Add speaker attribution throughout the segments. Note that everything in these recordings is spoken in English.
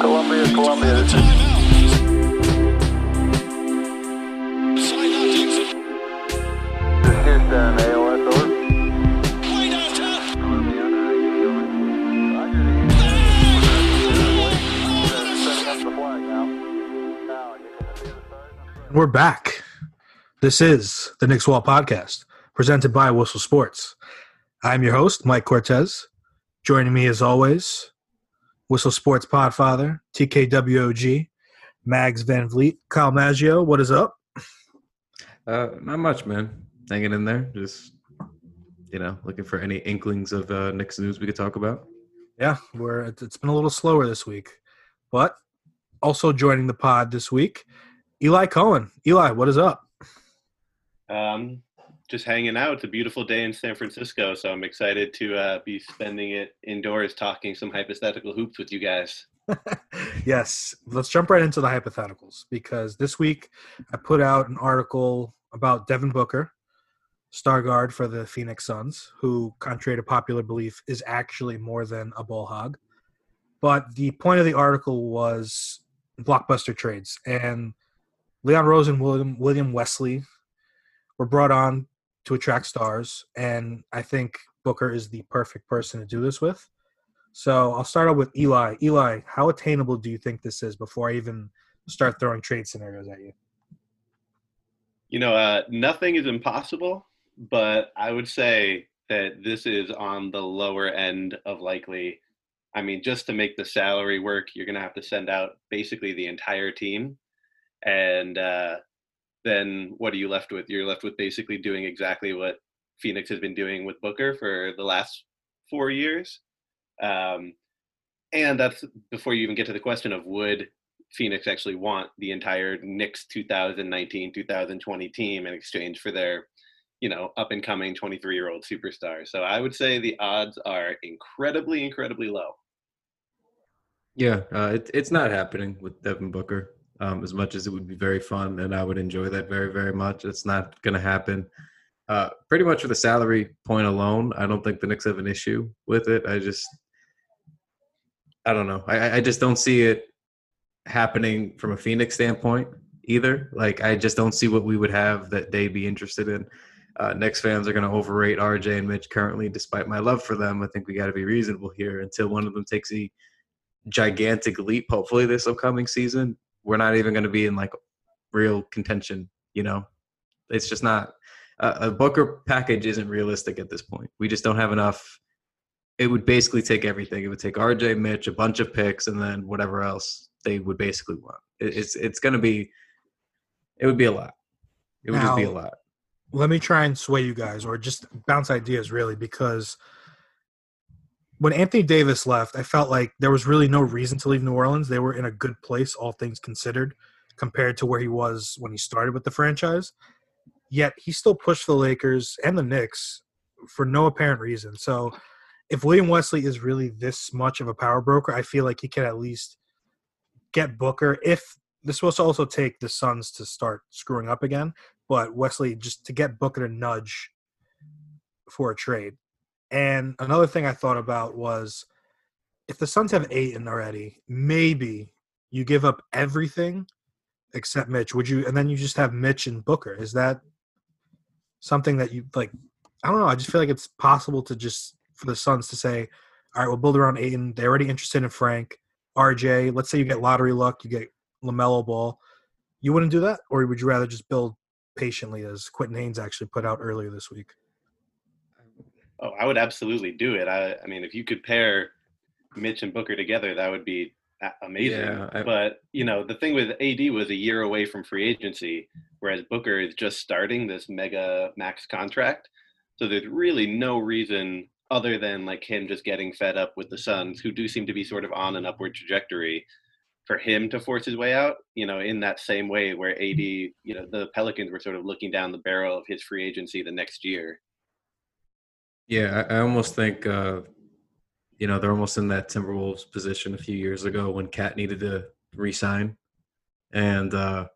Speaker 1: Columbia, Columbia. This is Houston.
Speaker 2: We're back. This is the Knicks Wall Podcast, presented by Whistle Sports. I'm your host, Mike Cortez. Joining me as always, Whistle Sports Podfather, TKWOG, Mags Van Vliet, Kyle Maggio. What is up?
Speaker 3: Uh, not much, man. Hanging in there. Just you know, looking for any inklings of uh, Knicks news we could talk about.
Speaker 2: Yeah, we're it's it's been a little slower this week, but also joining the pod this week, Eli Cohen. Eli, what is up?
Speaker 4: Um, just hanging out. It's a beautiful day in San Francisco, so I'm excited to uh, be spending it indoors talking some hypothetical hoops with you guys.
Speaker 2: yes, let's jump right into the hypotheticals because this week I put out an article about Devin Booker, star guard for the Phoenix Suns, who, contrary to popular belief, is actually more than a ball hog. But the point of the article was blockbuster trades, and Leon Rose and William William Wesley were brought on to attract stars, and I think Booker is the perfect person to do this with. So I'll start out with Eli. Eli, how attainable do you think this is before I even start throwing trade scenarios at you?
Speaker 4: You know, uh, nothing is impossible, but I would say that this is on the lower end of likely. I mean, just to make the salary work, you're going to have to send out basically the entire team. And uh, then what are you left with? You're left with basically doing exactly what Phoenix has been doing with Booker for the last four years. Um, and that's before you even get to the question of would Phoenix actually want the entire Knicks 2019 2020 team in exchange for their, you know, up and coming 23 year old superstar. So I would say the odds are incredibly, incredibly low.
Speaker 3: Yeah, uh, it, it's not happening with Devin Booker. Um, as much as it would be very fun, and I would enjoy that very, very much. It's not going to happen. Uh, pretty much for the salary point alone, I don't think the Knicks have an issue with it. I just, I don't know. I, I just don't see it happening from a Phoenix standpoint either. Like, I just don't see what we would have that they'd be interested in. Uh, Knicks fans are going to overrate RJ and Mitch currently, despite my love for them. I think we got to be reasonable here until one of them takes a gigantic leap, hopefully, this upcoming season. We're not even going to be in like real contention, you know? It's just not uh, a Booker package isn't realistic at this point. We just don't have enough. It would basically take everything. It would take RJ, Mitch, a bunch of picks, and then whatever else they would basically want. It, it's it's going to be. It would be a lot. It would just be a lot.
Speaker 2: Let me try and sway you guys or just bounce ideas really because when Anthony Davis left, I felt like there was really no reason to leave New Orleans. They were in a good place, all things considered, compared to where he was when he started with the franchise. Yet he still pushed the Lakers and the Knicks for no apparent reason. So if William Wesley is really this much of a power broker, I feel like he can at least get Booker if this was also take the Suns to start screwing up again. But Wesley just to get Booker to nudge for a trade. And another thing I thought about was if the Suns have eight already, maybe you give up everything except Mitch. Would you? And then you just have Mitch and Booker. Is that something that you like? I don't know. I just feel like it's possible to just for the Suns to say, all right, we'll build around Ayton. They're already interested in Frank, RJ. Let's say you get lottery luck, you get Lamelo Ball. You wouldn't do that, or would you rather just build patiently, as Quentin Haynes actually put out earlier this week?
Speaker 4: Oh, I would absolutely do it. I, I mean, if you could pair Mitch and Booker together, that would be amazing.
Speaker 3: Yeah, I-
Speaker 4: but you know, the thing with AD was a year away from free agency, whereas Booker is just starting this mega max contract. So there's really no reason other than like him just getting fed up with the Suns, who do seem to be sort of on an upward trajectory, for him to force his way out. You know, in that same way where AD, you know, the Pelicans were sort of looking down the barrel of his free agency the next year.
Speaker 3: Yeah, I, I almost think uh, you know they're almost in that Timberwolves position a few years ago when KAT needed to resign, and uh,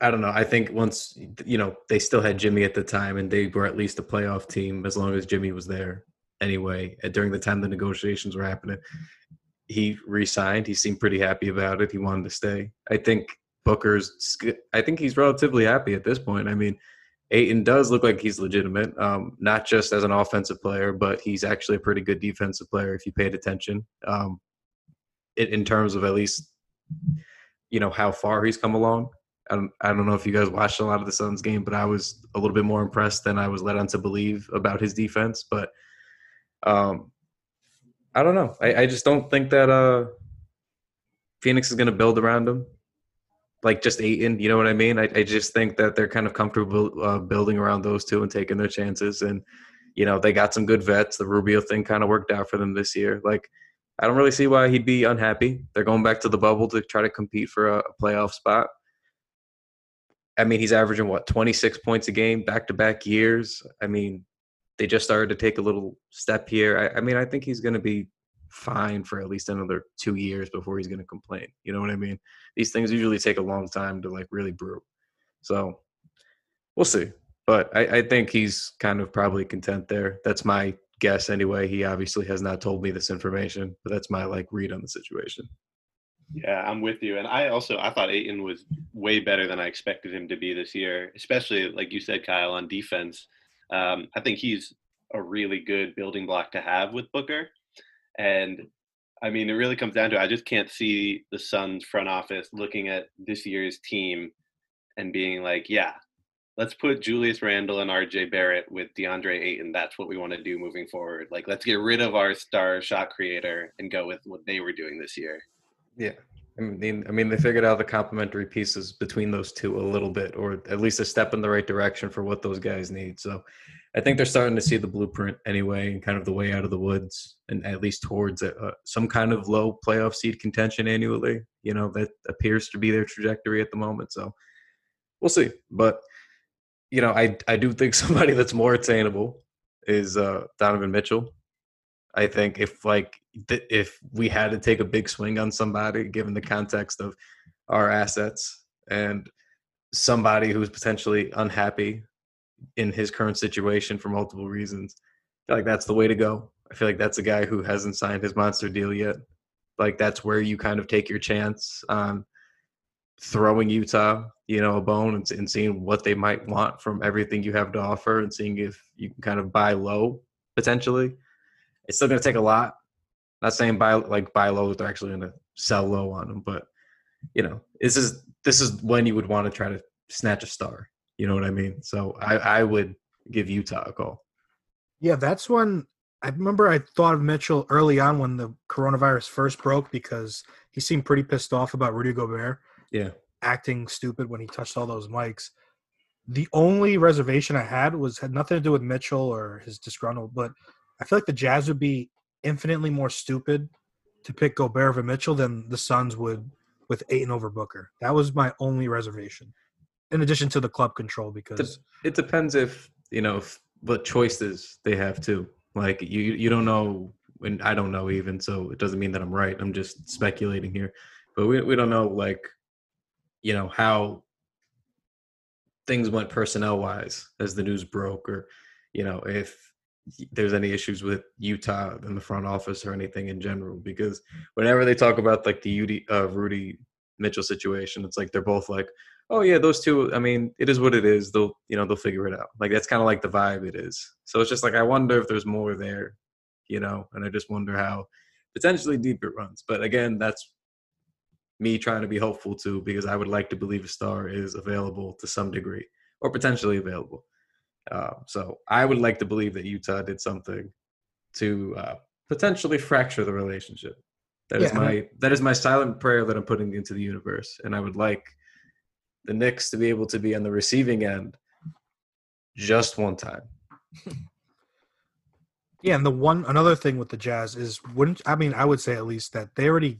Speaker 3: I don't know. I think once you know they still had Jimmy at the time, and they were at least a playoff team as long as Jimmy was there. Anyway, during the time the negotiations were happening, he re-signed. He seemed pretty happy about it. He wanted to stay. I think Booker's. I think he's relatively happy at this point. I mean, Ayton does look like he's legitimate, um, not just as an offensive player, but he's actually a pretty good defensive player if you paid attention. Um, it, in terms of at least, you know, how far he's come along. I don't, I don't know if you guys watched a lot of the Suns game, but I was a little bit more impressed than I was led on to believe about his defense. But um, I don't know. I, I just don't think that uh, Phoenix is going to build around him like just Ayton. You know what I mean? I, I just think that they're kind of comfortable uh, building around those two and taking their chances. And you know they got some good vets. The Rubio thing kind of worked out for them this year. Like I don't really see why he'd be unhappy. They're going back to the bubble to try to compete for a, a playoff spot. I mean, he's averaging what 26 points a game back to back years. I mean, they just started to take a little step here. I, I mean, I think he's going to be fine for at least another two years before he's going to complain. You know what I mean? These things usually take a long time to like really brew. So we'll see. But I, I think he's kind of probably content there. That's my guess anyway. He obviously has not told me this information, but that's my like read on the situation.
Speaker 4: Yeah, I'm with you. And I also I thought Ayton was way better than I expected him to be this year, especially like you said, Kyle, on defense. Um, I think he's a really good building block to have with Booker. And I mean, it really comes down to I just can't see the Suns front office looking at this year's team and being like, yeah, let's put Julius Randle and RJ Barrett with DeAndre Ayton. That's what we want to do moving forward. Like, let's get rid of our star shot creator and go with what they were doing this year.
Speaker 3: Yeah. I mean, I mean, they figured out the complementary pieces between those two a little bit, or at least a step in the right direction for what those guys need. So, I think they're starting to see the blueprint anyway, and kind of the way out of the woods, and at least towards a, uh, some kind of low playoff seed contention annually. You know, that appears to be their trajectory at the moment. So, we'll see. But you know, I I do think somebody that's more attainable is uh, Donovan Mitchell. I think if like th- if we had to take a big swing on somebody, given the context of our assets and somebody who's potentially unhappy in his current situation for multiple reasons, I feel like that's the way to go. I feel like that's a guy who hasn't signed his monster deal yet. Like that's where you kind of take your chance on throwing Utah, you know, a bone and, and seeing what they might want from everything you have to offer and seeing if you can kind of buy low potentially. It's still going to take a lot. Not saying buy like buy low, they're actually going to sell low on them, but you know, this is this is when you would want to try to snatch a star. You know what I mean? So I I would give Utah a call.
Speaker 2: Yeah, that's when I remember I thought of Mitchell early on when the coronavirus first broke because he seemed pretty pissed off about Rudy Gobert.
Speaker 3: Yeah.
Speaker 2: Acting stupid when he touched all those mics. The only reservation I had was had nothing to do with Mitchell or his disgruntled, but I feel like the Jazz would be infinitely more stupid to pick Gobert over Mitchell than the Suns would with Ayton over Booker. That was my only reservation. In addition to the club control, because
Speaker 3: it depends if you know if, what choices they have too. Like you, you don't know, and I don't know even, so it doesn't mean that I'm right. I'm just speculating here, but we we don't know like, you know how things went personnel wise as the news broke, or you know if there's any issues with Utah in the front office or anything in general. Because whenever they talk about like the uh, Rudy Mitchell situation, it's like they're both like, "Oh yeah, those two. I mean, it is what it is. They'll you know they'll figure it out." Like that's kind of like the vibe it is. So it's just like I wonder if there's more there, you know, and I just wonder how potentially deep it runs. But again, that's me trying to be hopeful too, because I would like to believe a star is available to some degree or potentially available. Uh, so I would like to believe that Utah did something to uh, potentially fracture the relationship. That yeah, is my that is my silent prayer that I'm putting into the universe, and I would like the Knicks to be able to be on the receiving end just one time.
Speaker 2: Yeah, and the one another thing with the Jazz is wouldn't I mean I would say at least that they already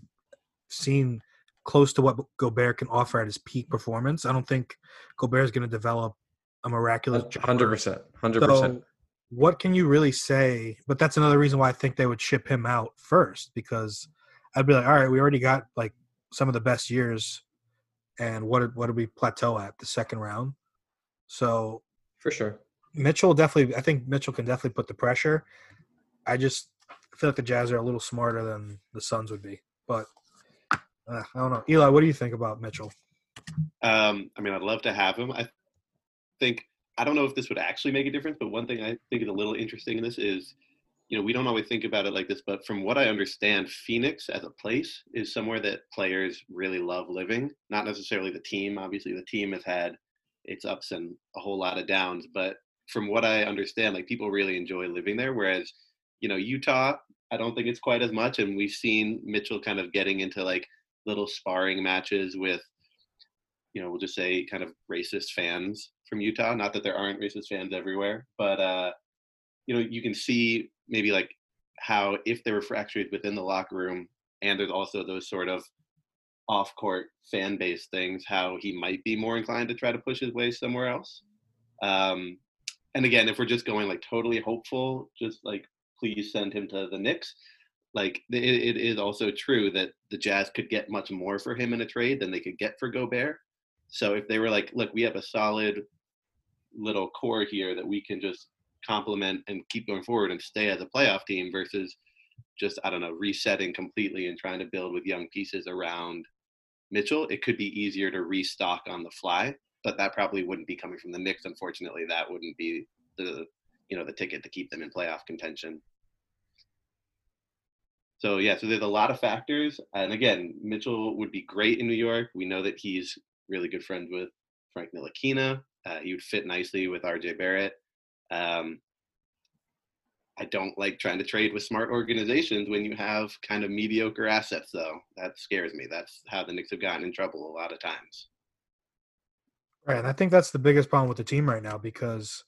Speaker 2: seen close to what Gobert can offer at his peak performance. I don't think Gobert is going to develop a miraculous
Speaker 3: hundred percent, hundred percent.
Speaker 2: What can you really say? But that's another reason why I think they would ship him out first because I'd be like, all right, we already got like some of the best years and what did what did we plateau at the second round? So
Speaker 3: For sure.
Speaker 2: Mitchell definitely. I think Mitchell can definitely put the pressure. I just feel like the Jazz are a little smarter than the Suns would be, but uh, I don't know. Eli, what do you think about Mitchell?
Speaker 4: Um, I mean, I'd love to have him. I think I don't know if this would actually make a difference, but one thing I think is a little interesting in this is, you know, we don't always think about it like this, but from what I understand, Phoenix as a place is somewhere that players really love living. Not necessarily the team. Obviously, the team has had its ups and a whole lot of downs, but from what I understand, like people really enjoy living there. Whereas, you know, Utah, I don't think it's quite as much. And we've seen Mitchell kind of getting into like little sparring matches with you know, we'll just say kind of racist fans from Utah. Not that there aren't racist fans everywhere, but uh, you know, you can see maybe like how if there were fractures within the locker room, and there's also those sort of off-court fan-based things, how he might be more inclined to try to push his way somewhere else. Um, and again, if we're just going like totally hopeful, just like please send him to the Knicks. Like it, it is also true that the Jazz could get much more for him in a trade than they could get for Gobert. So if they were like, look, we have a solid little core here that we can just complement and keep going forward and stay as a playoff team versus just I don't know resetting completely and trying to build with young pieces around Mitchell, it could be easier to restock on the fly. But that probably wouldn't be coming from the Knicks. Unfortunately, that wouldn't be the you know the ticket to keep them in playoff contention. So yeah, so there's a lot of factors, and again, Mitchell would be great in New York. We know that he's really good friends with Frank Ntilikina. Uh, he would fit nicely with RJ Barrett. Um, I don't like trying to trade with smart organizations when you have kind of mediocre assets, though. That scares me. That's how the Knicks have gotten in trouble a lot of times.
Speaker 2: Right, and I think that's the biggest problem with the team right now because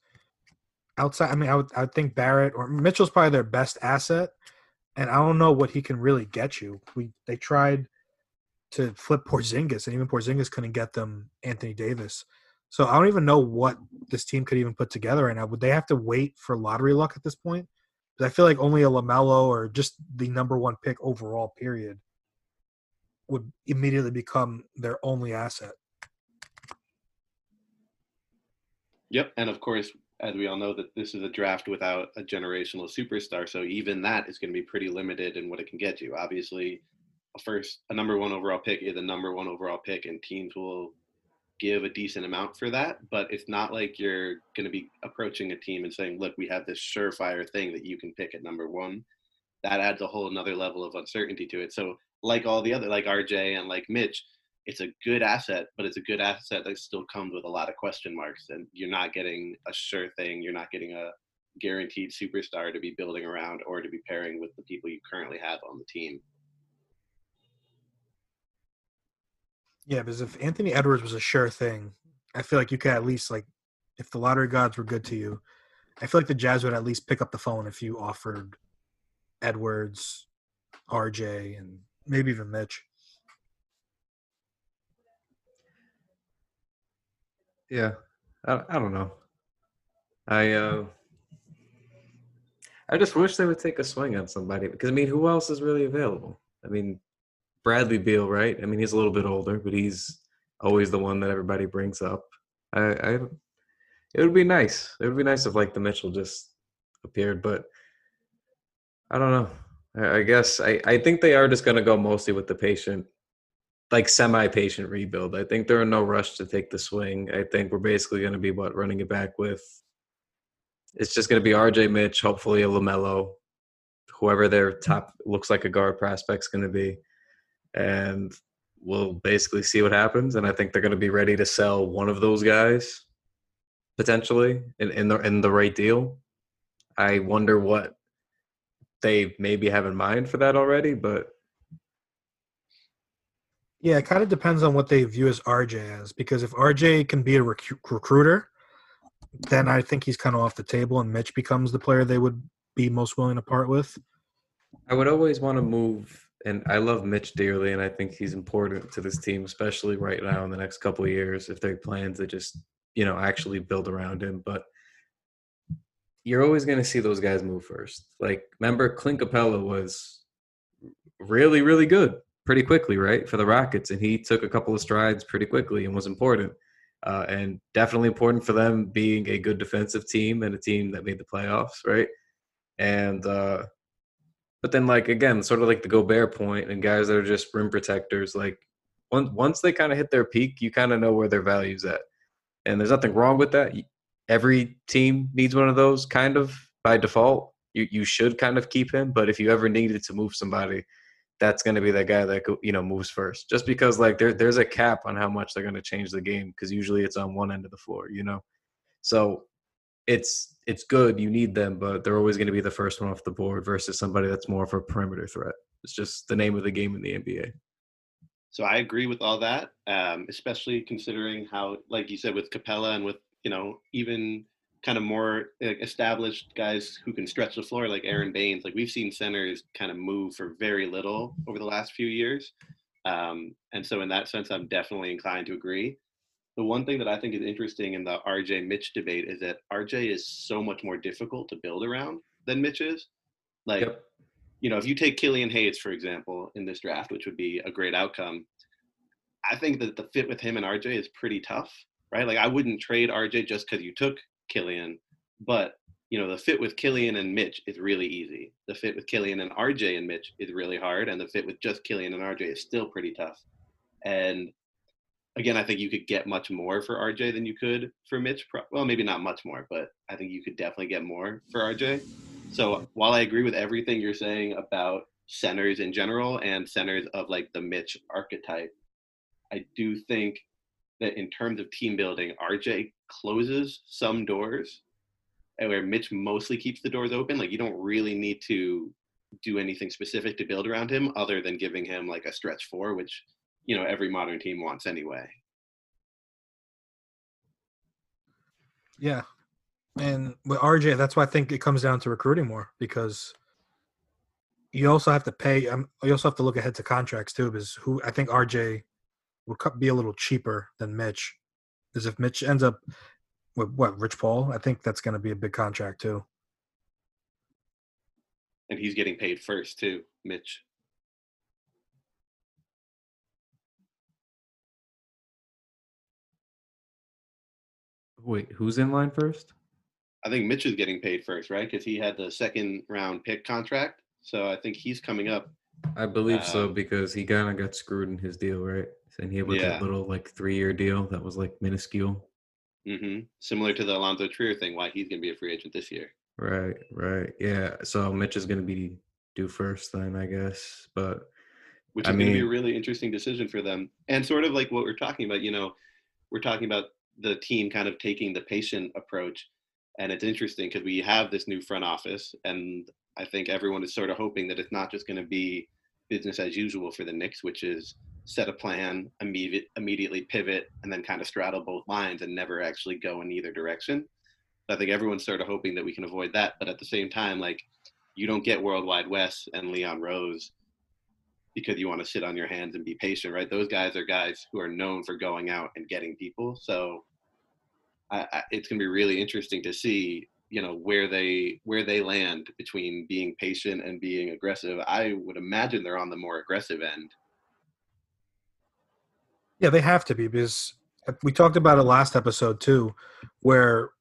Speaker 2: outside, I mean, I would, I would think Barrett or Mitchell's probably their best asset, and I don't know what he can really get you. We they tried to flip Porzingis, and even Porzingis couldn't get them Anthony Davis. So I don't even know what this team could even put together right now. Would they have to wait for lottery luck at this point? Because I feel like only a Lamelo or just the number one pick overall, period, would immediately become their only asset.
Speaker 4: Yep, and of course, as we all know, that this is a draft without a generational superstar, so even that is going to be pretty limited in what it can get you. Obviously, a first, a number one overall pick is a number one overall pick, and teams will give a decent amount for that. But it's not like you're going to be approaching a team and saying, "Look, we have this surefire thing that you can pick at number one." That adds a whole another level of uncertainty to it. So, like all the other, like RJ and like Mitch, it's a good asset, but it's a good asset that still comes with a lot of question marks. And you're not getting a sure thing. You're not getting a guaranteed superstar to be building around or to be pairing with the people you currently have on the team.
Speaker 2: Yeah, because if Anthony Edwards was a sure thing, I feel like you could at least like if the lottery gods were good to you, I feel like the Jazz would at least pick up the phone if you offered Edwards, RJ, and maybe even Mitch.
Speaker 3: Yeah, I, I don't know. I uh, I just wish they would take a swing on somebody because I mean, who else is really available? I mean, Bradley Beal, right? I mean, he's a little bit older, but he's always the one that everybody brings up. I, I it would be nice. It would be nice if like the Mitchell just appeared, but I don't know. I, I guess I, I think they are just going to go mostly with the patient, like semi-patient rebuild. I think they're in no rush to take the swing. I think we're basically going to be what running it back with. It's just going to be RJ Mitch, hopefully a Lamelo, whoever their top looks like a guard prospect's going to be and we'll basically see what happens. And I think they're going to be ready to sell one of those guys potentially in, in the in the right deal. I wonder what they maybe have in mind for that already, but
Speaker 2: Yeah, it kind of depends on what they view as RJ as. Because if RJ can be a rec- recruiter, then I think he's kind of off the table, and Mitch becomes the player they would be most willing to part with.
Speaker 3: I would always want to move. And I love Mitch dearly, and I think he's important to this team, especially right now in the next couple of years, if they plan to just you know actually build around him. But you're always going to see those guys move first. Like remember, Clint Capela was really really good pretty quickly, right, for the Rockets, and he took a couple of strides pretty quickly and was important. Uh, and definitely important for them being a good defensive team and a team that made the playoffs, right? And uh, but then like again, sort of like the Gobert point and guys that are just rim protectors, like once once they kind of hit their peak, you kind of know where their value's at. And there's nothing wrong with that. Every team needs one of those kind of by default. You you should kind of keep him, but if you ever needed to move somebody, that's going to be that guy that you know moves first. Just because like there there's a cap on how much they're going to change the game because usually it's on one end of the floor, you know. So it's it's good you need them, but they're always going to be the first one off the board versus somebody that's more of a perimeter threat. It's just the name of the game in the NBA.
Speaker 4: So I agree with all that, um, especially considering how, like you said, with Capela and with you know even kind of more established guys who can stretch the floor, like Aron Baynes. Like we've seen centers kind of move for very little over the last few years, um, and so in that sense, I'm definitely inclined to agree. The one thing that I think is interesting in the RJ Mitch debate is that RJ is so much more difficult to build around than Mitch is. Like, yep. you know, if you take Killian Hayes, for example, in this draft, which would be a great outcome, I think that the fit with him and RJ is pretty tough, right? Like, I wouldn't trade RJ just because you took Killian, but you know, the fit with Killian and Mitch is really easy. The fit with Killian and RJ and Mitch is really hard, and the fit with just Killian and RJ is still pretty tough. And again, I think you could get much more for RJ than you could for Mitch. Well, maybe not much more, but I think you could definitely get more for RJ. So while I agree with everything you're saying about centers in general and centers of like the Mitch archetype, I do think that in terms of team building, RJ closes some doors and where Mitch mostly keeps the doors open. Like you don't really need to do anything specific to build around him other than giving him like a stretch four, which you know every modern team wants anyway.
Speaker 2: Yeah, and with RJ, that's why I think it comes down to recruiting more because you also have to pay. Um, you also have to look ahead to contracts too, because who I think RJ would be a little cheaper than Mitch. Because if Mitch ends up with what Rich Paul, I think that's going to be a big contract too.
Speaker 4: And he's getting paid first too, Mitch.
Speaker 3: Wait, who's in line first?
Speaker 4: I think Mitch is getting paid first, right? Because he had the second round pick contract. So I think he's coming up.
Speaker 3: I believe um, so because he kind of got screwed in his deal, right? And he had like yeah. a little like three year deal that was like minuscule.
Speaker 4: Mm-hmm. Similar to the Allonzo Trier thing, why he's going to be a free agent this year.
Speaker 3: Right, right, yeah. So Mitch is going to be due first, then I guess. But
Speaker 4: which is I mean, going to be a really interesting decision for them, and sort of like what we're talking about. You know, we're talking about the team kind of taking the patient approach. And it's interesting because we have this new front office, and I think everyone is sort of hoping that it's not just going to be business as usual for the Knicks, which is set a plan, immediate, immediately pivot, and then kind of straddle both lines and never actually go in either direction. I think everyone's sort of hoping that we can avoid that. But at the same time, like you don't get Worldwide Wes and Leon Rose because you want to sit on your hands and be patient, right? Those guys are guys who are known for going out and getting people. So I, I, it's going to be really interesting to see, you know, where they where they land between being patient and being aggressive. I would imagine they're on the more aggressive end.
Speaker 2: Yeah, they have to be because uh, we talked about it last episode too, where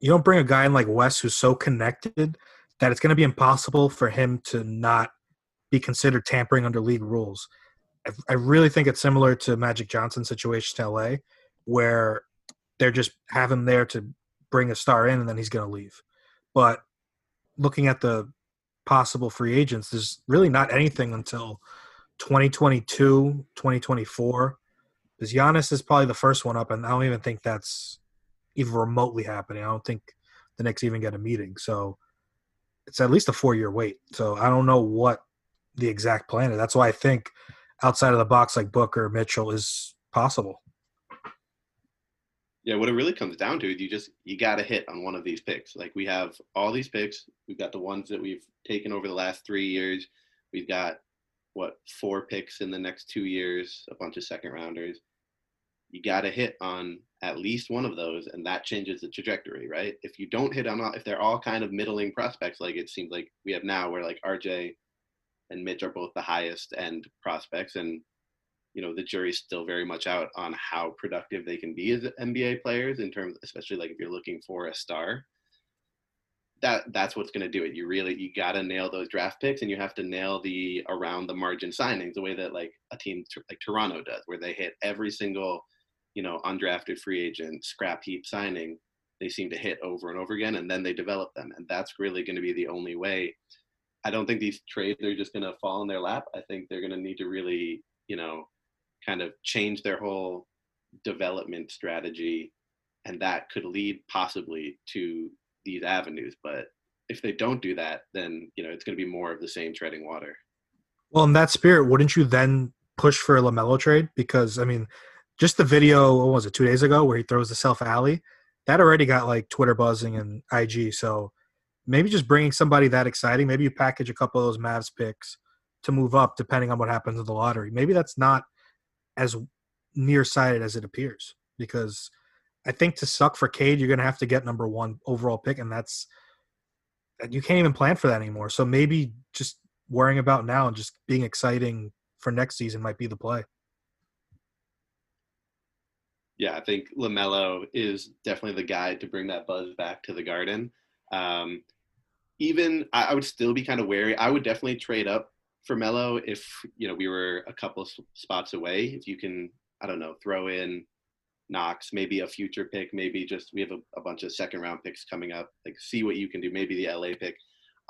Speaker 2: you don't bring a guy in like Wes who's so connected that it's going to be impossible for him to not be considered tampering under league rules. I, I really think it's similar to Magic Johnson's situation in LA, where they're just have him there to bring a star in and then he's going to leave. But looking at the possible free agents, there's really not anything until 2022, 2024. Because Giannis is probably the first one up, and I don't even think that's even remotely happening. I don't think the Knicks even get a meeting. So it's at least a four year wait. So I don't know what the exact plan. That's why I think outside of the box like Booker, Mitchell is possible.
Speaker 4: Yeah, what it really comes down to is you just you got to hit on one of these picks. Like we have all these picks. We've got the ones that we've taken over the last three years. We've got what four picks in the next two years, a bunch of second rounders. You got to hit on at least one of those, and that changes the trajectory, right? If you don't hit on, if they're all kind of middling prospects, like it seems like we have now, where like RJ and Mitch are both the highest end prospects, and you know the jury's still very much out on how productive they can be as NBA players in terms, especially like if you're looking for a star. That that's what's going to do it. You really you got to nail those draft picks, and you have to nail the around the margin signings the way that like a team like Toronto does, where they hit every single you know undrafted free agent scrap heap signing. They seem to hit over and over again, and then they develop them, and that's really going to be the only way. I don't think these trades are just going to fall in their lap. I think they're going to need to really, you know, kind of change their whole development strategy and that could lead possibly to these avenues but if they don't do that then you know it's going to be more of the same treading water
Speaker 2: Well, in that spirit, wouldn't you then push for a Lamelo trade? Because I mean, just the video, what was it, two days ago, where he throws the self alley, that already got like Twitter buzzing and IG. So maybe just bringing somebody that exciting, maybe you package a couple of those Mavs picks to move up, depending on what happens in the lottery. Maybe that's not as nearsighted as it appears, because I think to suck for Cade, you're going to have to get number one overall pick, and that's you can't even plan for that anymore. So maybe just worrying about now and just being exciting for next season might be the play.
Speaker 4: yeah i think lamelo is definitely the guy to bring that buzz back to the garden um, even I, I would still be kind of wary i would definitely trade up for Melo if you know we were a couple spots away if you can i don't know throw in Knox, maybe a future pick, maybe just we have a, a bunch of second round picks coming up. Like see what you can do. Maybe the LA pick.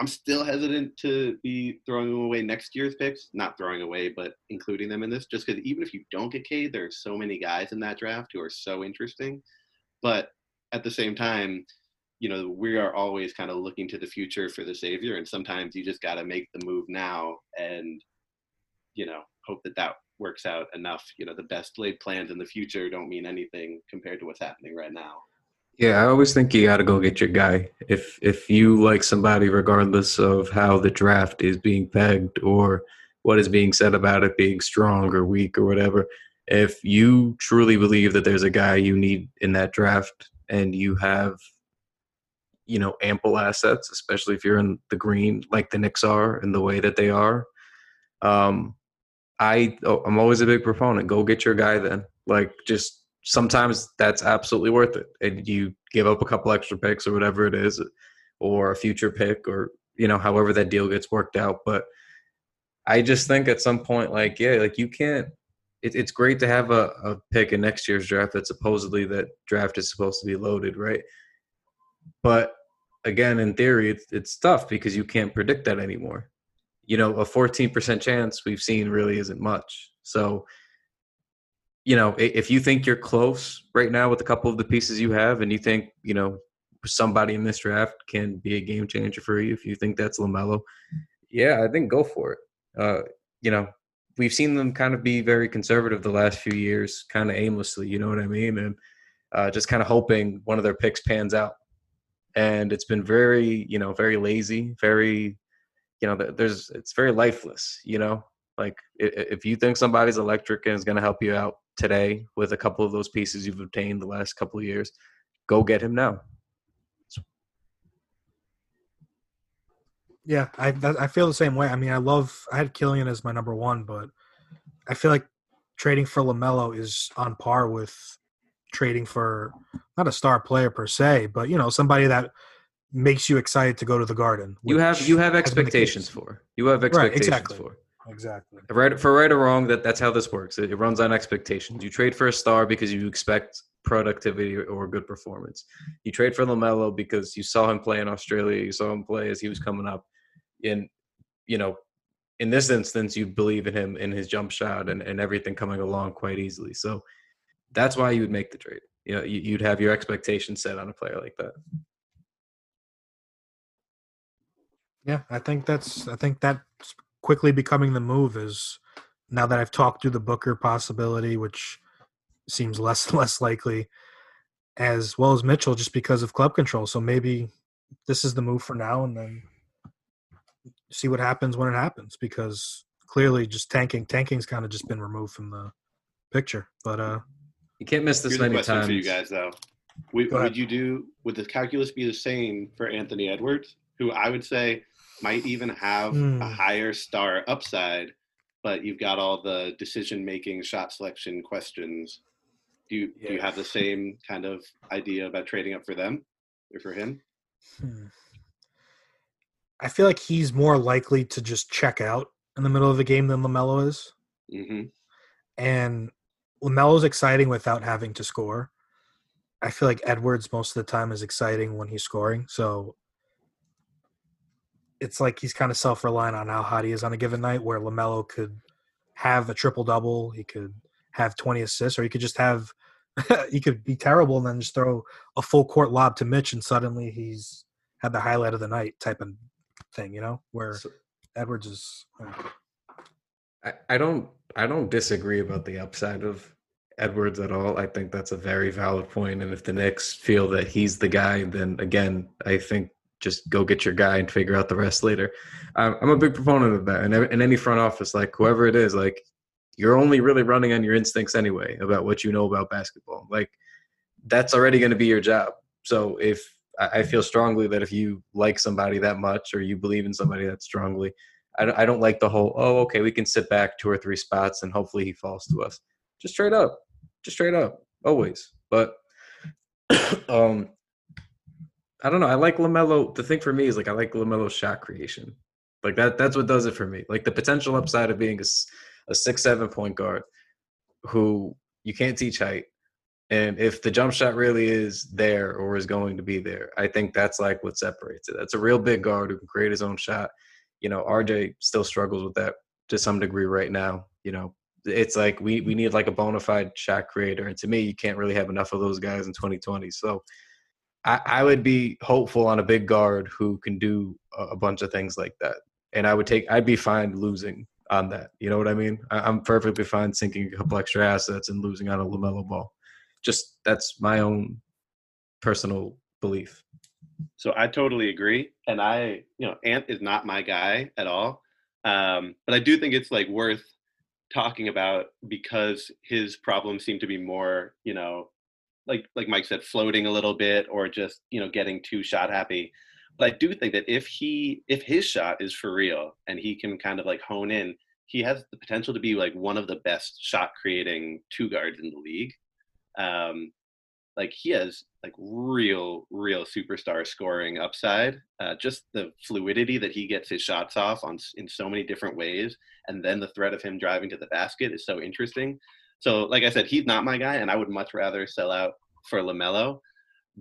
Speaker 4: I'm still hesitant to be throwing away next year's picks. Not throwing away, but including them in this, just because even if you don't get Cade, there are so many guys in that draft who are so interesting. But at the same time, you know, we are always kind of looking to the future for the savior, and sometimes you just got to make the move now and you know hope that that works out enough. You know, the best laid plans in the future don't mean anything compared to what's happening right now.
Speaker 3: Yeah, I always think you got to go get your guy. If if you like somebody, regardless of how the draft is being pegged or what is being said about it being strong or weak or whatever, if you truly believe that there's a guy you need in that draft and you have, you know, ample assets, especially if you're in the green like the Knicks are and the way that they are, um, I oh, I'm always a big proponent. Go get your guy then. Like just sometimes that's absolutely worth it. And you give up a couple extra picks or whatever it is, or a future pick, or you know, however that deal gets worked out. But I just think at some point, like, yeah, like you can't. It's great to have a, a pick in next year's draft that supposedly that draft is supposed to be loaded, right? But again, in theory, it's it's tough because you can't predict that anymore. You know, a 14% chance we've seen really isn't much. So you know, if you think you're close right now with a couple of the pieces you have, and you think you know somebody in this draft can be a game changer for you, if you think that's Lamelo, yeah, I think go for it. Uh, you know, we've seen them kind of be very conservative the last few years, kind of aimlessly. You know what I mean? And uh, just kind of hoping one of their picks pans out. And it's been very, you know, very lazy, very, you know, there's it's very lifeless. You know, like if you think somebody's electric and is going to help you out today with a couple of those pieces you've obtained the last couple of years, go get him now.
Speaker 2: Yeah, I I feel the same way. I mean, I love I had Killian as my number one, but I feel like trading for Lamelo is on par with trading for not a star player per se, but you know somebody that makes you excited to go to the Garden.
Speaker 3: You have you have
Speaker 2: which has been the
Speaker 3: expectations for. You have expectations
Speaker 2: exactly.
Speaker 3: for.
Speaker 2: exactly.
Speaker 3: Right for right or wrong, that that's how this works. It, it runs on expectations. You trade for a star because you expect productivity or, or good performance. You trade for Lamelo because you saw him play in Australia. You saw him play as he was coming up. In you know, in this instance, you believe in him in his jump shot and, and everything coming along quite easily. So that's why you would make the trade. You know, you, you'd have your expectations set on a player like that.
Speaker 2: Yeah, I think that's I think that's quickly becoming the move is now that I've talked through the Booker possibility, which seems less and less likely, as well as Mitchell, just because of club control. So maybe this is the move for now, and then see what happens when it happens. Because clearly, just tanking, tanking's kind of just been removed from the picture. But uh,
Speaker 3: You can't miss this
Speaker 4: Here's a
Speaker 3: many
Speaker 4: question
Speaker 3: times.
Speaker 4: for you guys, though. Would, would you do? Would the calculus be the same for Anthony Edwards, who I would say might even have
Speaker 2: Hmm.
Speaker 4: a higher star upside, but you've got all the decision making, shot selection questions. Do you do you have the same kind of idea about trading up for them or for him?
Speaker 2: Hmm. I feel like he's more likely to just check out in the middle of the game than Lamelo is,
Speaker 4: hmm
Speaker 2: and Lamelo's exciting without having to score. I feel like Edwards most of the time is exciting when he's scoring, so it's like he's kind of self-reliant on how hot he is on a given night. Where Lamelo could have a triple double, he could have twenty assists, or he could just have he could be terrible and then just throw a full court lob to Mitch, and suddenly he's had the highlight of the night type of thing, you know, where
Speaker 3: So-
Speaker 2: Edwards is.
Speaker 3: I, I don't I don't disagree about the upside of Edwards at all. I think that's a very valid point. And if the Knicks feel that he's the guy, then again, I think just go get your guy and figure out the rest later. I'm, I'm a big proponent of that. And in any front office, like whoever it is, like you're only really running on your instincts anyway about what you know about basketball. Like that's already going to be your job. So if I feel strongly that if you like somebody that much or you believe in somebody that strongly, I don't, I don't like the whole, oh, okay, we can sit back two or three spots and hopefully he falls to us. Just straight up. Just straight up. Always. But um I don't know. I like LaMelo. The thing for me is like I like LaMelo's shot creation. Like that that's what does it for me. Like the potential upside of being a six seven point guard who you can't teach height. And if the jump shot really is there or is going to be there, I think that's like what separates it. That's a real big guard who can create his own shot you know, RJ still struggles with that to some degree right now. You know, it's like we we mm-hmm. need like a bona fide shot creator, and to me, you can't really have enough of those guys in 2020. So, I, I would be hopeful on a big guard who can do a, a bunch of things like that, and I would take I'd be fine losing on that. You know what I mean? I, I'm perfectly fine sinking a couple extra assets and losing on a Lamelo ball. Just that's my own personal belief.
Speaker 4: So I totally agree, and I, you know, Ant is not my guy at all. Um, but I do think it's like worth talking about because his problems seem to be more, you know, like like Mike said, floating a little bit or just you know getting too shot happy. But I do think that if he if his shot is for real and he can kind of like hone in, he has the potential to be like one of the best shot creating two guards in the league. Um, like he has like real real superstar scoring upside uh, just the fluidity that he gets his shots off on in so many different ways and then the threat of him driving to the basket is so interesting. So like i said he's not my guy and i would much rather sell out for lamelo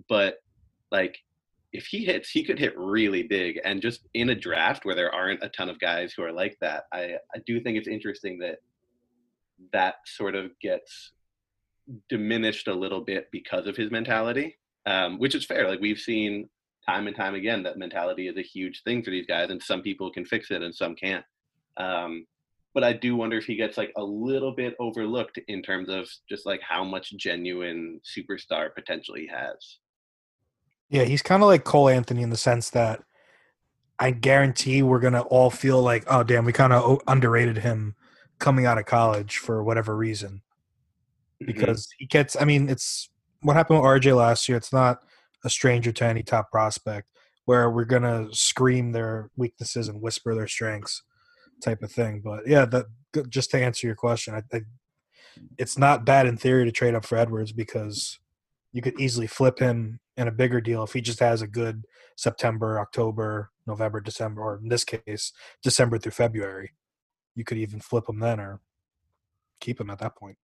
Speaker 4: but like if he hits he could hit really big and just in a draft where there aren't a ton of guys who are like that i i do think it's interesting that that sort of gets diminished a little bit because of his mentality, um, which is fair. Like we've seen time and time again that mentality is a huge thing for these guys, and some people can fix it and some can't. Um, but I do wonder if he gets like a little bit overlooked in terms of just like how much genuine superstar potential he has.
Speaker 2: Yeah, he's kind of like Cole Anthony in the sense that I guarantee we're gonna all feel like, oh damn, we kind of underrated him coming out of college for whatever reason
Speaker 4: Mhm.
Speaker 2: because he gets. I mean, it's what happened with RJ last year. It's not a stranger to any top prospect where we're gonna scream their weaknesses and whisper their strengths, type of thing. But yeah, that just to answer your question, I, I, it's not bad in theory to trade up for Edwards because you could easily flip him in a bigger deal if he just has a good September, October, November, December, or in this case, December through February. You could even flip him then or keep him at that point.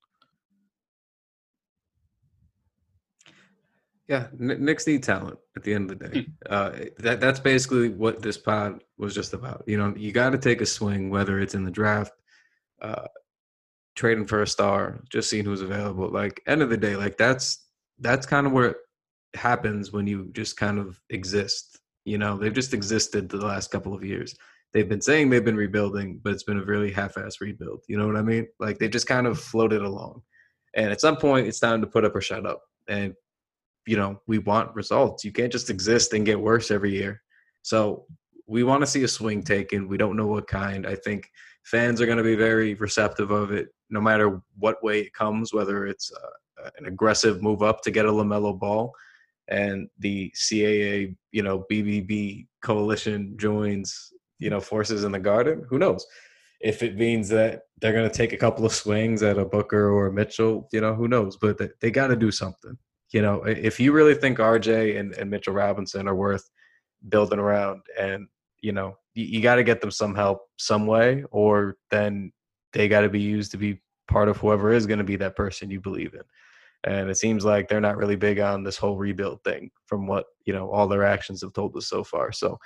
Speaker 3: Yeah, Kn- Knicks need talent at the end of the day. Uh, that that's basically what this pod was just about. You know, you got to take a swing, whether it's in the draft, uh, trading for a star, just seeing who's available. Like end of the day, like that's that's kind of where it happens when you just kind of exist. You know, they've just existed the last couple of years. They've been saying they've been rebuilding, but it's been a really half-ass rebuild. You know what I mean? Like they just kind of floated along, and at some point, it's time to put up or shut up. And you know we want results you can't just exist and get worse every year so we want to see a swing taken we don't know what kind i think fans are going to be very receptive of it no matter what way it comes whether it's uh, an aggressive move up to get a lamelo ball and the caa you know bbb coalition joins you know forces in the garden, who knows? If it means that they're going to take a couple of swings at a Booker or a Mitchell, you know, who knows? But they, they got to do something. You know, if you really think RJ and, and Mitchell Robinson are worth building around, and you know, you, you got to get them some help some way, or then they got to be used to be part of whoever is going to be that person you believe in. And it seems like they're not really big on this whole rebuild thing from what, you know, all their actions have told us so far. So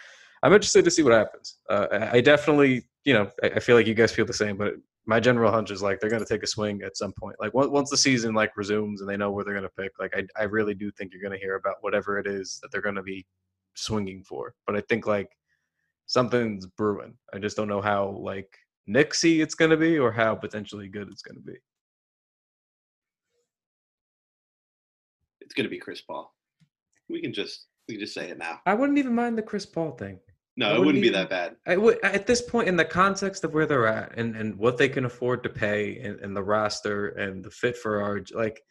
Speaker 3: I'm interested to see what happens. Uh, I definitely, you know, I feel like you guys feel the same, but my general hunch is like they're going to take a swing at some point. Like once the season like resumes and they know where they're going to pick, like I, I really do think you're going to hear about whatever it is that they're going to be swinging for. But I think like something's brewing. I just don't know how like Nixie it's going to be or how potentially good it's going to be.
Speaker 4: It's going to be Chris Paul. We can just we can just say it now.
Speaker 3: I wouldn't even mind the Chris Paul thing.
Speaker 4: No, I it wouldn't, even, be that bad.
Speaker 3: I would, at this point, in the context of where they're at and, and what they can afford to pay and, and the roster and the fit for our like,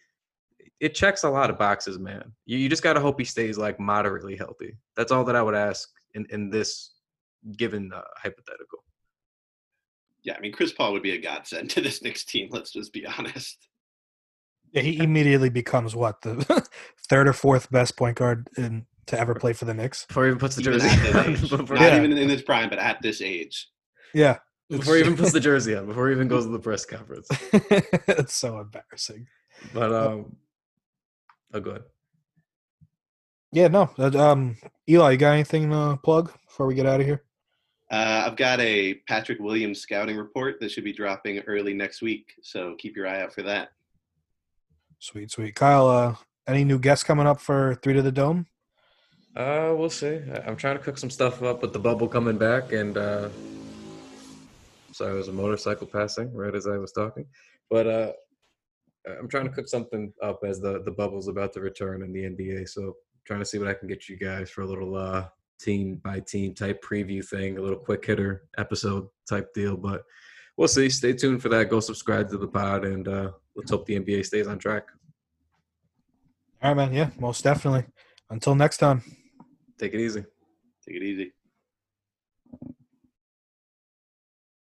Speaker 3: it checks a lot of boxes, man. You, you just got to hope he stays like moderately healthy. That's all that I would ask in, in this given uh, hypothetical
Speaker 4: yeah, I mean, Chris Paul would be a godsend to this Knicks team. Let's just be honest.
Speaker 2: Yeah, he immediately becomes what the third or fourth best point guard in to ever play for the Knicks.
Speaker 3: Before he even puts the jersey
Speaker 4: on. Not yeah. even in his prime, but at this age.
Speaker 2: Yeah.
Speaker 3: Before he even puts the jersey on, before he even goes to the press conference.
Speaker 2: it's so embarrassing.
Speaker 3: But um oh good.
Speaker 2: Yeah, no. Um Eli, you got anything to plug before we get out of here?
Speaker 4: Uh, I've got a Patrick Williams scouting report that should be dropping early next week, so keep your eye out for that.
Speaker 2: Sweet, sweet. Kyle, uh, any new guests coming up for Three to the Dome?
Speaker 3: Uh, we'll see. I'm trying to cook some stuff up with the bubble coming back, and uh, sorry, there was a motorcycle passing right as I was talking, but uh, I'm trying to cook something up as the the bubble's about to return in the NBA. So, trying to see what I can get you guys for a little uh team by team type preview thing, a little quick hitter episode type deal. But we'll see. Stay tuned for that. Go subscribe to the pod, and uh, let's hope the NBA stays on track.
Speaker 2: All right, man. Yeah, most definitely. Until next time.
Speaker 3: Take it easy.
Speaker 4: Take it easy.